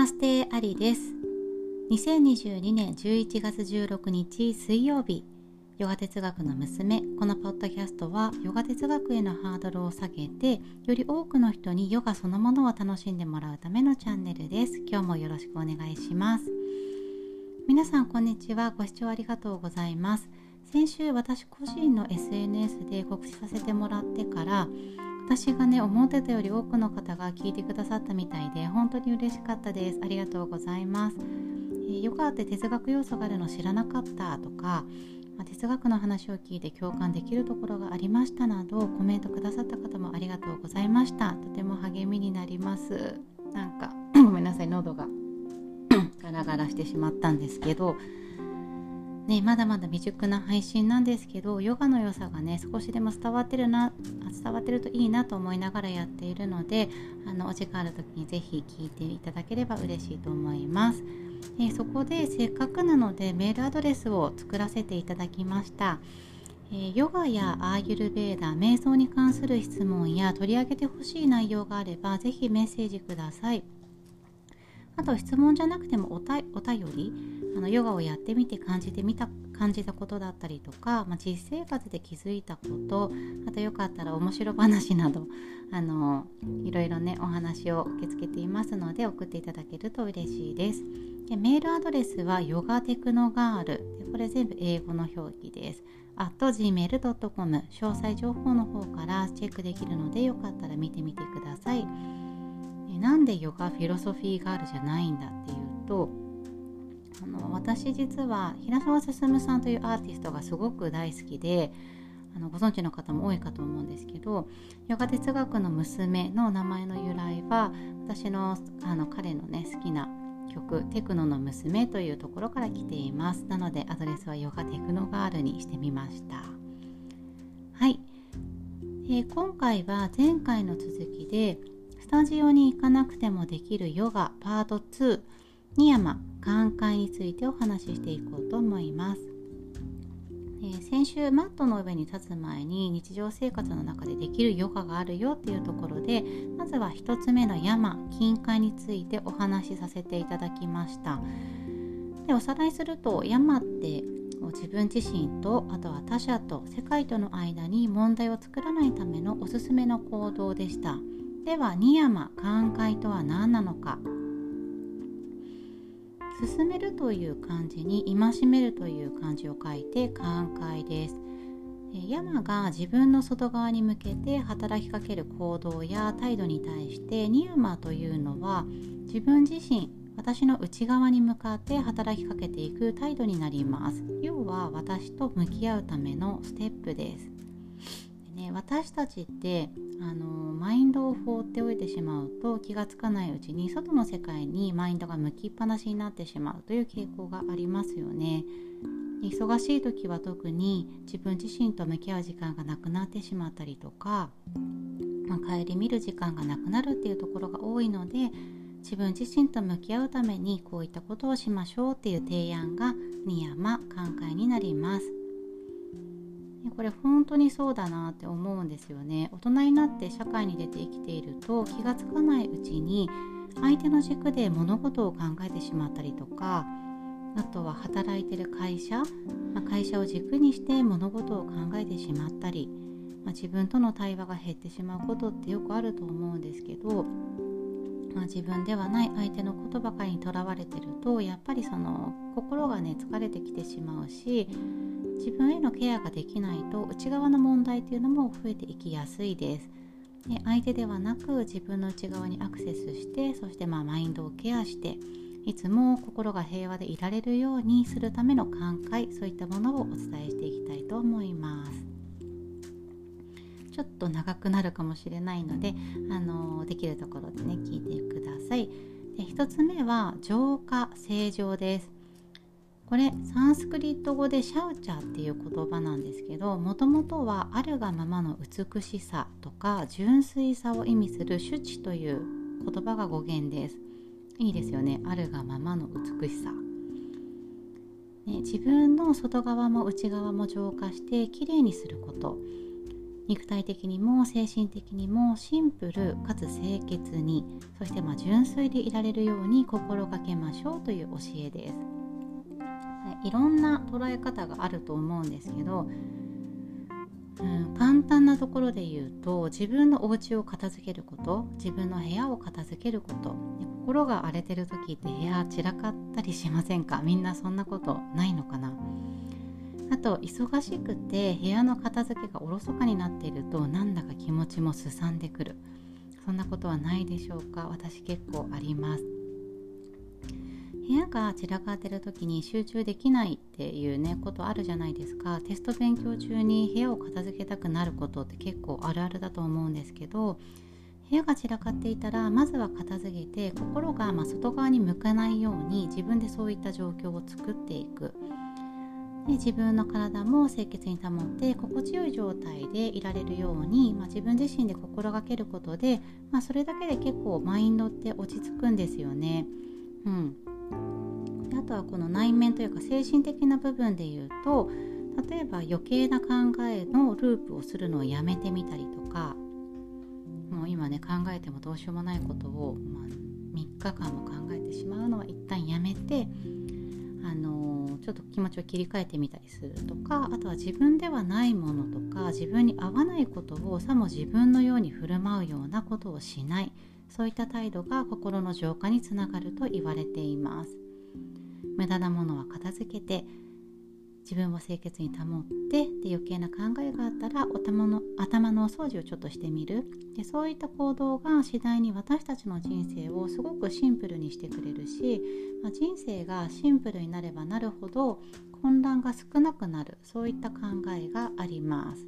マステアリです。2022年11月16日水曜日ヨガ哲学の娘。このポッドキャストはヨガ哲学へのハードルを下げてより多くの人にヨガそのものを楽しんでもらうためのチャンネルです。今日もよろしくお願いします。皆さんこんにちは。ご視聴ありがとうございます。先週私個人の SNS で告知させてもらってから私がね思ってたより多くの方が聞いてくださったみたいで本当に嬉しかったです。ありがとうございます、えー、ヨガって哲学要素があるの知らなかったとかま哲学の話を聞いて共感できるところがありましたなどコメントくださった方もありがとうございました。とても励みになります。なんかごめんなさい喉が ガラガラしてしまったんですけどね、まだまだ未熟な配信なんですけどヨガの良さがね少しでも伝わってるな伝わってるといいなと思いながらやっているのであのお時間ある時に是非聞いていただければ嬉しいと思います、えー、そこでせっかくなのでメールアドレスを作らせていただきました。えー、ヨガやアーユルベーダ瞑想に関する質問や取り上げてほしい内容があればぜひメッセージください。あと質問じゃなくてもおたお便りあのヨガをやってみて感じてみた感じたことだったりとか、まあ、実生活で気づいたことあとよかったら面白話などあのいろいろねお話を受け付けていますので送っていただけると嬉しいです。でメールアドレスはヨガテクノガール。でこれ全部英語の表記です。あと gmail.com 詳細情報の方からチェックできるのでよかったら見てみてください。なんでヨガフィロソフィーガールじゃないんだっていうとあの私実は平沢進さんというアーティストがすごく大好きであのご存知の方も多いかと思うんですけどヨガ哲学の娘の名前の由来は私のあの彼のね好きな曲「テクノの娘」というところから来ています。なのでアドレスはヨガテクノガールにしてみました。はい、えー、今回は前回の続きでタジオに行かなくてもできるヨガパート2二山寛解についてお話ししていこうと思います、え、先週マットの上に立つ前に日常生活の中でできるヨガがあるよっていうところでまずは1つ目の山金塊についてお話しさせていただきました。でおさらいすると山って自分自身とあとは他者と世界との間に問題を作らないためのおすすめの行動でした。では二山寛解とは何なのか。進めるという漢字に戒めるという漢字を書いて寛解です。山が自分の外側に向けて働きかける行動や態度に対してニヤマというのは自分自身私の内側に向かって働きかけていく態度になります。要は私と向き合うためのステップです、ね、私たちってあのマインドを放っておいてしまうと気がつかないうちに外の世界にマインドが向きっぱなしになってしまうという傾向がありますよね。忙しい時は特に自分自身と向き合う時間がなくなってしまったりとか、まあ、帰り見る時間がなくなるっていうところが多いので自分自身と向き合うためにこういったことをしましょうっていう提案がニヤマ寛解になります。これ本当にそうだなって思うんですよね。大人になって社会に出て生きていると気がつかないうちに相手の軸で物事を考えてしまったりとかあとは働いてる会社、まあ、会社を軸にして物事を考えてしまったり、まあ、自分との対話が減ってしまうことってよくあると思うんですけど、まあ、自分ではない相手のことばかりにとらわれてるとやっぱりその心がね疲れてきてしまうし自分へのケアができないと内側の問題というのも増えていきやすいです。で相手ではなく自分の内側にアクセスしてそしてまあマインドをケアしていつも心が平和でいられるようにするための寛解そういったものをお伝えしていきたいと思います。ちょっと長くなるかもしれないのであのできるところでね聞いてください。で1つ目は浄化正常です。これサンスクリット語でシャウチャーっていう言葉なんですけどもともとはあるがままの美しさとか純粋さを意味するシュチという言葉が語源です。いいですよね。あるがままの美しさ、ね、自分の外側も内側も浄化してきれいにすること。肉体的にも精神的にもシンプルかつ清潔に。そしてま純粋でいられるように心がけましょうという教えです。い、いろんな捉え方があると思うんですけど、うん、簡単なところで言うと自分のお家を片付けること自分の部屋を片付けること心が荒れてる時って部屋散らかったりしませんか？みんなそんなことないのかな？あと忙しくて部屋の片付けがおろそかになっているとなんだか気持ちもすさんでくる。そんなことはないでしょうか？私結構あります。部屋が散らかってる時に集中できないっていうねことあるじゃないですかテスト勉強中に部屋を片付けたくなることって結構あるあるだと思うんですけど部屋が散らかっていたらまずは片付けて心がま外側に向かないように自分でそういった状況を作っていくで自分の体も清潔に保って心地よい状態でいられるように、まあ、自分自身で心がけることで、まあ、それだけで結構マインドって落ち着くんですよね。うん、あとはこの内面というか精神的な部分で言うと例えば余計な考えのループをするのをやめてみたりとかもう今ね考えてもどうしようもないことを、まあ、3日間も考えてしまうのは一旦やめてあのちょっと気持ちを切り替えてみたりするとかあとは自分ではないものとか自分に合わないことをさも自分のように振る舞うようなことをしない。そういった態度が心の浄化につながると言われています。無駄なものは片付けて自分を清潔に保ってで余計な考えがあったらお頭の頭のお掃除をちょっとしてみる。でそういった行動が次第に私たちの人生をすごくシンプルにしてくれるし、まあ、人生がシンプルになればなるほど混乱が少なくなる。そういった考えがあります。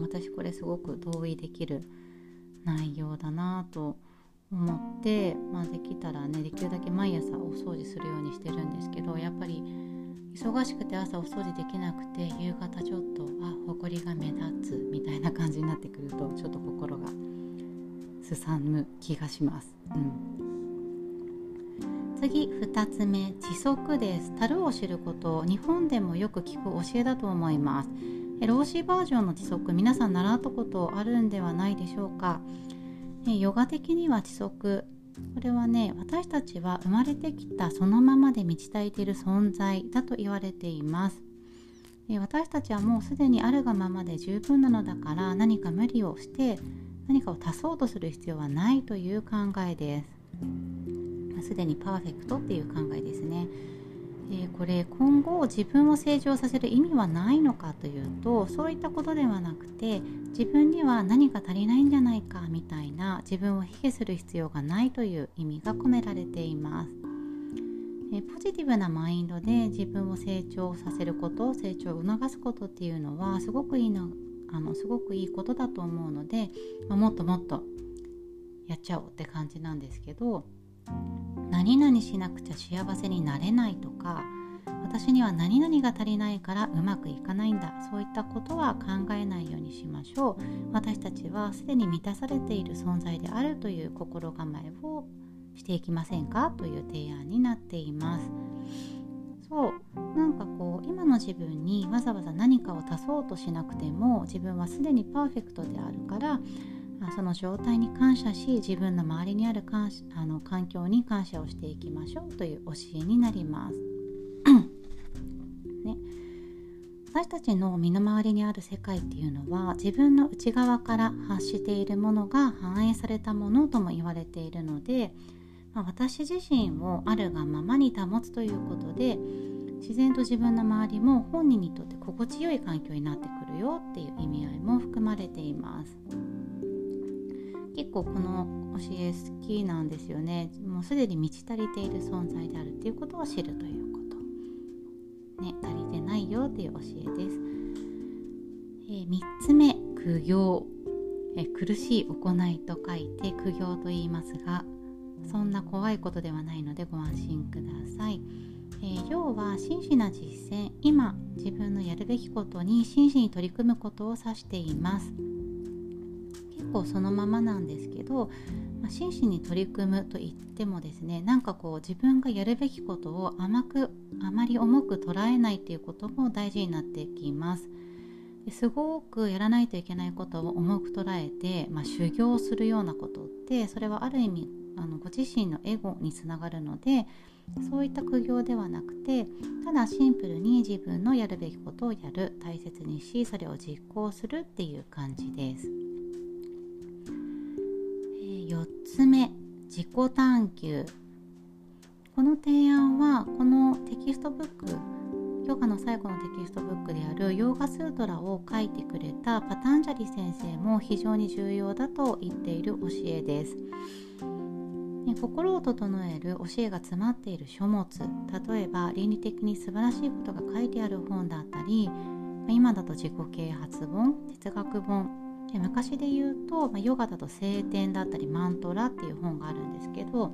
私これすごく同意できる内容だなと思って、まあ、できたらねできるだけ毎朝お掃除するようにしてるんですけどやっぱり忙しくて朝お掃除できなくて夕方ちょっとあ埃が目立つみたいな感じになってくるとちょっと心がすさむ気がします。うん。次2つ目。知足です。樽を知ること。日本でもよく聞く教えだと思います。老子バージョンの知足皆さん習ったことあるんではないでしょうか？ヨガ的には知足これはね私たちは生まれてきたそのままで満ち足りている存在だと言われています。私たちはもうすでにあるがままで十分なのだから何か無理をして何かを足そうとする必要はないという考えです。すでにパーフェクトっていう考えですね。えー、これ今後自分を成長させる意味はないのかというとそういったことではなくて自分には何か足りないんじゃないかみたいな自分を卑下する必要がないという意味が込められています。え、ポジティブなマインドで自分を成長させること成長を促すことっていうのはすごくいいのあのすごくいいことだと思うので、まあ、もっともっとやっちゃおうって感じなんですけど何々しなくちゃ幸せになれないとか私には何々が足りないからうまくいかないんだそういったことは考えないようにしましょう。私たちはすでに満たされている存在であるという心構えをしていきませんか？という提案になっています。そう。なんかこう今の自分にわざわざ何かを足そうとしなくても自分はすでにパーフェクトであるからその状態に感謝し自分の周りにある感あの環境に感謝をしていきましょうという教えになります。ね、私たちの身の回りにある世界っていうのは自分の内側から発しているものが反映されたものとも言われているので、まあ、私自身をあるがままに保つということで自然と自分の周りも本人にとって心地よい環境になってくるよっていう意味合いも含まれています。結構この教え好きなんですよね。もうすでに満ち足りている存在であるっていうことを知るということ。ね足りてないよっていう教えです、えー、3つ目苦行、えー、苦しい行いと書いて苦行と言いますがそんな怖いことではないのでご安心ください、えー、要は真摯な実践。今自分のやるべきことに真摯に取り組むことを指しています。構そのままなんですけど、まあ、真摯に取り組むと言ってもですねなんかこう自分がやるべきことを甘くあまり重く捉えないっていうことも大事になってきます。ですごくやらないといけないことを重く捉えて、まあ、修行するようなことってそれはある意味あのご自身のエゴにつながるのでそういった苦行ではなくてただシンプルに自分のやるべきことをやる大切にしそれを実行するっていう感じです。4つ目自己探求この提案はこのテキストブックヨガの最後のテキストブックであるヨーガスートラを書いてくれたパタンジャリ先生も非常に重要だと言っている教えです。ね、心を整える教えが詰まっている書物例えば倫理的に素晴らしいことが書いてある本だったり今だと自己啓発本哲学本で昔で言うと、まあ、ヨガだと聖典だったりマントラっていう本があるんですけど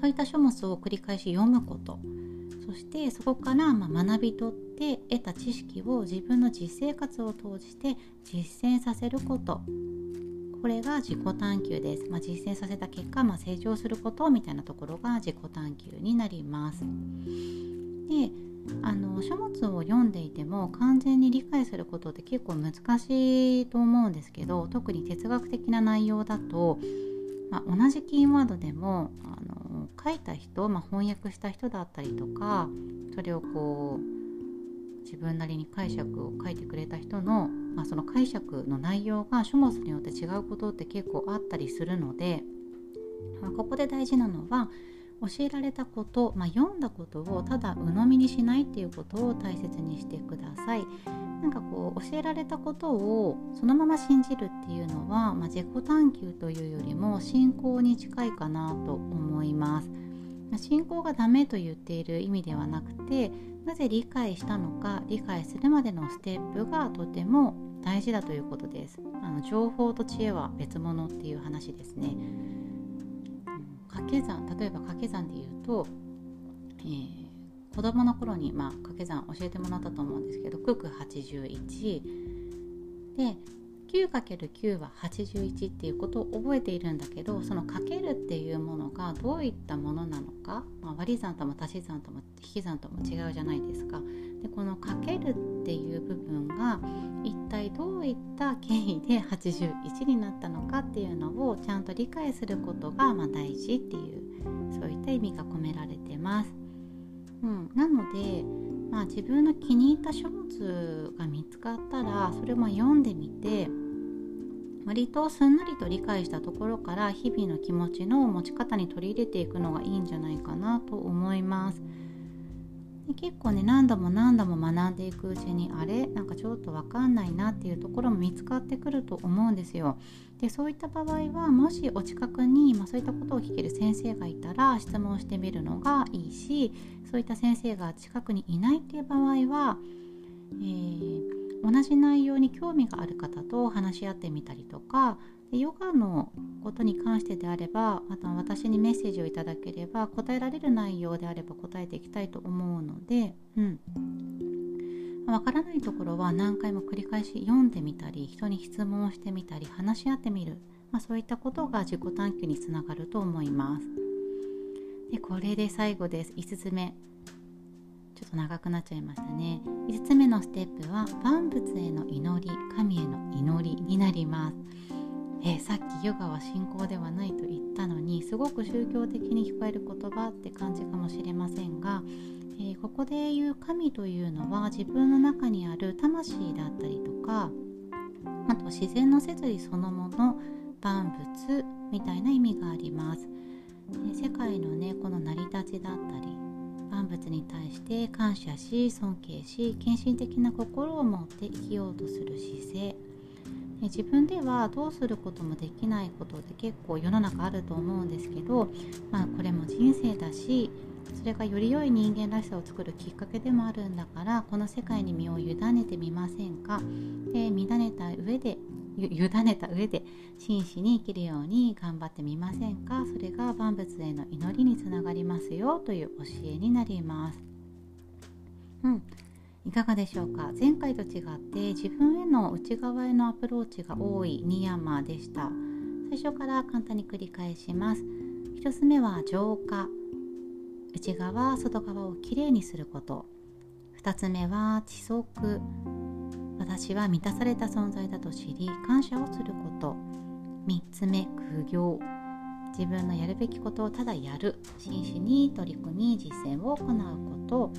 そういった書物を繰り返し読むこと。そしてそこからま学び取って得た知識を自分の実生活を通じて実践させること。これが自己探求です、まあ、実践させた結果、まあ、成長することみたいなところが自己探求になります。であの書物を読んでいても完全に理解することって結構難しいと思うんですけど特に哲学的な内容だと、まあ、同じキーワードでもあの書いた人、まあ、翻訳した人だったりとかそれをこう自分なりに解釈を書いてくれた人のまあ、その解釈の内容が書物によって違うことって結構あったりするので、まあ、ここで大事なのは教えられたこと、まあ、読んだことをただ鵜呑みにしないっていうことを大切にしてください。なんかこう教えられたことをそのまま信じるっていうのは、まあ、自己探求というよりも信仰に近いかなと思います。信仰がダメと言っている意味ではなくてなぜ理解したのか理解するまでのステップがとても大事だということですあの情報と知恵は別物っていう話ですね掛け算例えば掛け算で言うと、えー、子供の頃に、まあ、掛け算教えてもらったと思うんですけど九九81で 9×9 は81っていうことを覚えているんだけどそのかけるっていうものがどういったものなのか、まあ、割り算とも足し算とも引き算とも違うじゃないですか。でこのかけるっていう部分が一体どういった経緯で81になったのかっていうのをちゃんと理解することがま大事っていうそういった意味が込められてます。うん、なのでまあ、自分の気に入った書物が見つかったらそれも読んでみて割とすんなりと理解したところから日々の気持ちの持ち方に取り入れていくのがいいんじゃないかなと思います。で結構ね何度も何度も学んでいくうちにあれ？なんかちょっと分かんないなっていうところも見つかってくると思うんですよ。でそういった場合はもしお近くに、まあ、そういったことを聞ける先生がいたら質問してみるのがいいしそういった先生が近くにいないっていう場合は、えー同じ内容に興味がある方と話し合ってみたりとかでヨガのことに関してであればまた私にメッセージをいただければ答えられる内容であれば答えていきたいと思うので、うん、わからないところは何回も繰り返し読んでみたり人に質問をしてみたり話し合ってみる、まあ、そういったことが自己探求につながると思います。でこれで最後です。5つ目。ちょっと長くなっちゃいましたね。5つ目のステップは万物への祈り神への祈りになります。えー、さっきヨガは信仰ではないと言ったのにすごく宗教的に聞こえる言葉って感じかもしれませんが、えー、ここで言う神というのは自分の中にある魂だったりとかあと自然の摂理そのもの万物みたいな意味があります。世界のねこの成り立ちだったり万物に対して感謝し尊敬し献身的な心を持って生きようとする姿勢自分ではどうすることもできないことって結構世の中あると思うんですけど、まあ、これも人生だしそれがより良い人間らしさを作るきっかけでもあるんだからこの世界に身を委ねてみませんか？で委ねた上で委ねた上で真摯に生きるように頑張ってみませんか？それが万物への祈りにつながりますよという教えになります。うん。いかがでしょうか？前回と違って自分への内側へのアプローチが多いニヤマでした。最初から簡単に繰り返します。1つ目は浄化。内側外側をきれいにすること。2つ目は知足。私は満たされた存在だと知り感謝をすること。3つ目苦行。自分のやるべきことをただやる。真摯に取り組み実践を行うこと。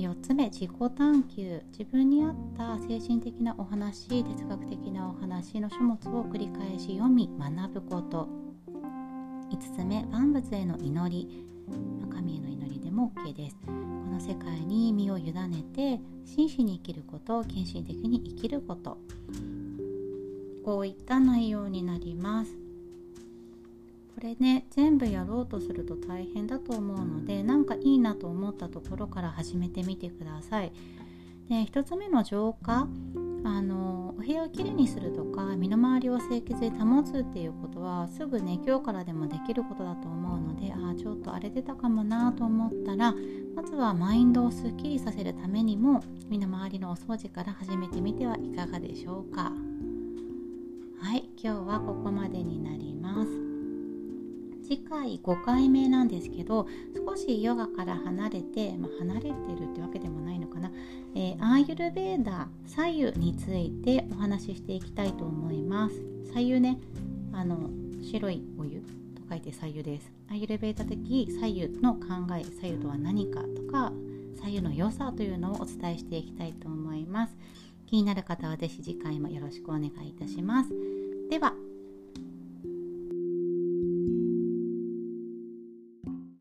4つ目自己探求自分に合った精神的なお話哲学的なお話の書物を繰り返し読み学ぶこと。5つ目万物への祈り。神への祈りでも OK です。この世界に身を委ねて真摯に生きること献身的に生きること。こういった内容になります。これね全部やろうとすると大変だと思うのでなんかいいなと思ったところから始めてみてください。で1つ目の浄化あのお部屋をきれいにするとか身の回りを清潔で保つっていうことはすぐね今日からでもできることだと思うのでああちょっとあれ出たかもなと思ったらまずはマインドをすっきりさせるためにも身の回りのお掃除から始めてみてはいかがでしょうか。はい今日はここまでになります次回5回目なんですけど少しヨガから離れて、まあ、離れてるってわけでもないのかな、えー、アーユルベーダ左右についてお話ししていきたいと思います。左右ね。あの白いお湯と書いて左右です。アーユルベーダ的左右の考え左右とは何かとか左右の良さというのをお伝えしていきたいと思います。気になる方は是非次回もよろしくお願いいたします。では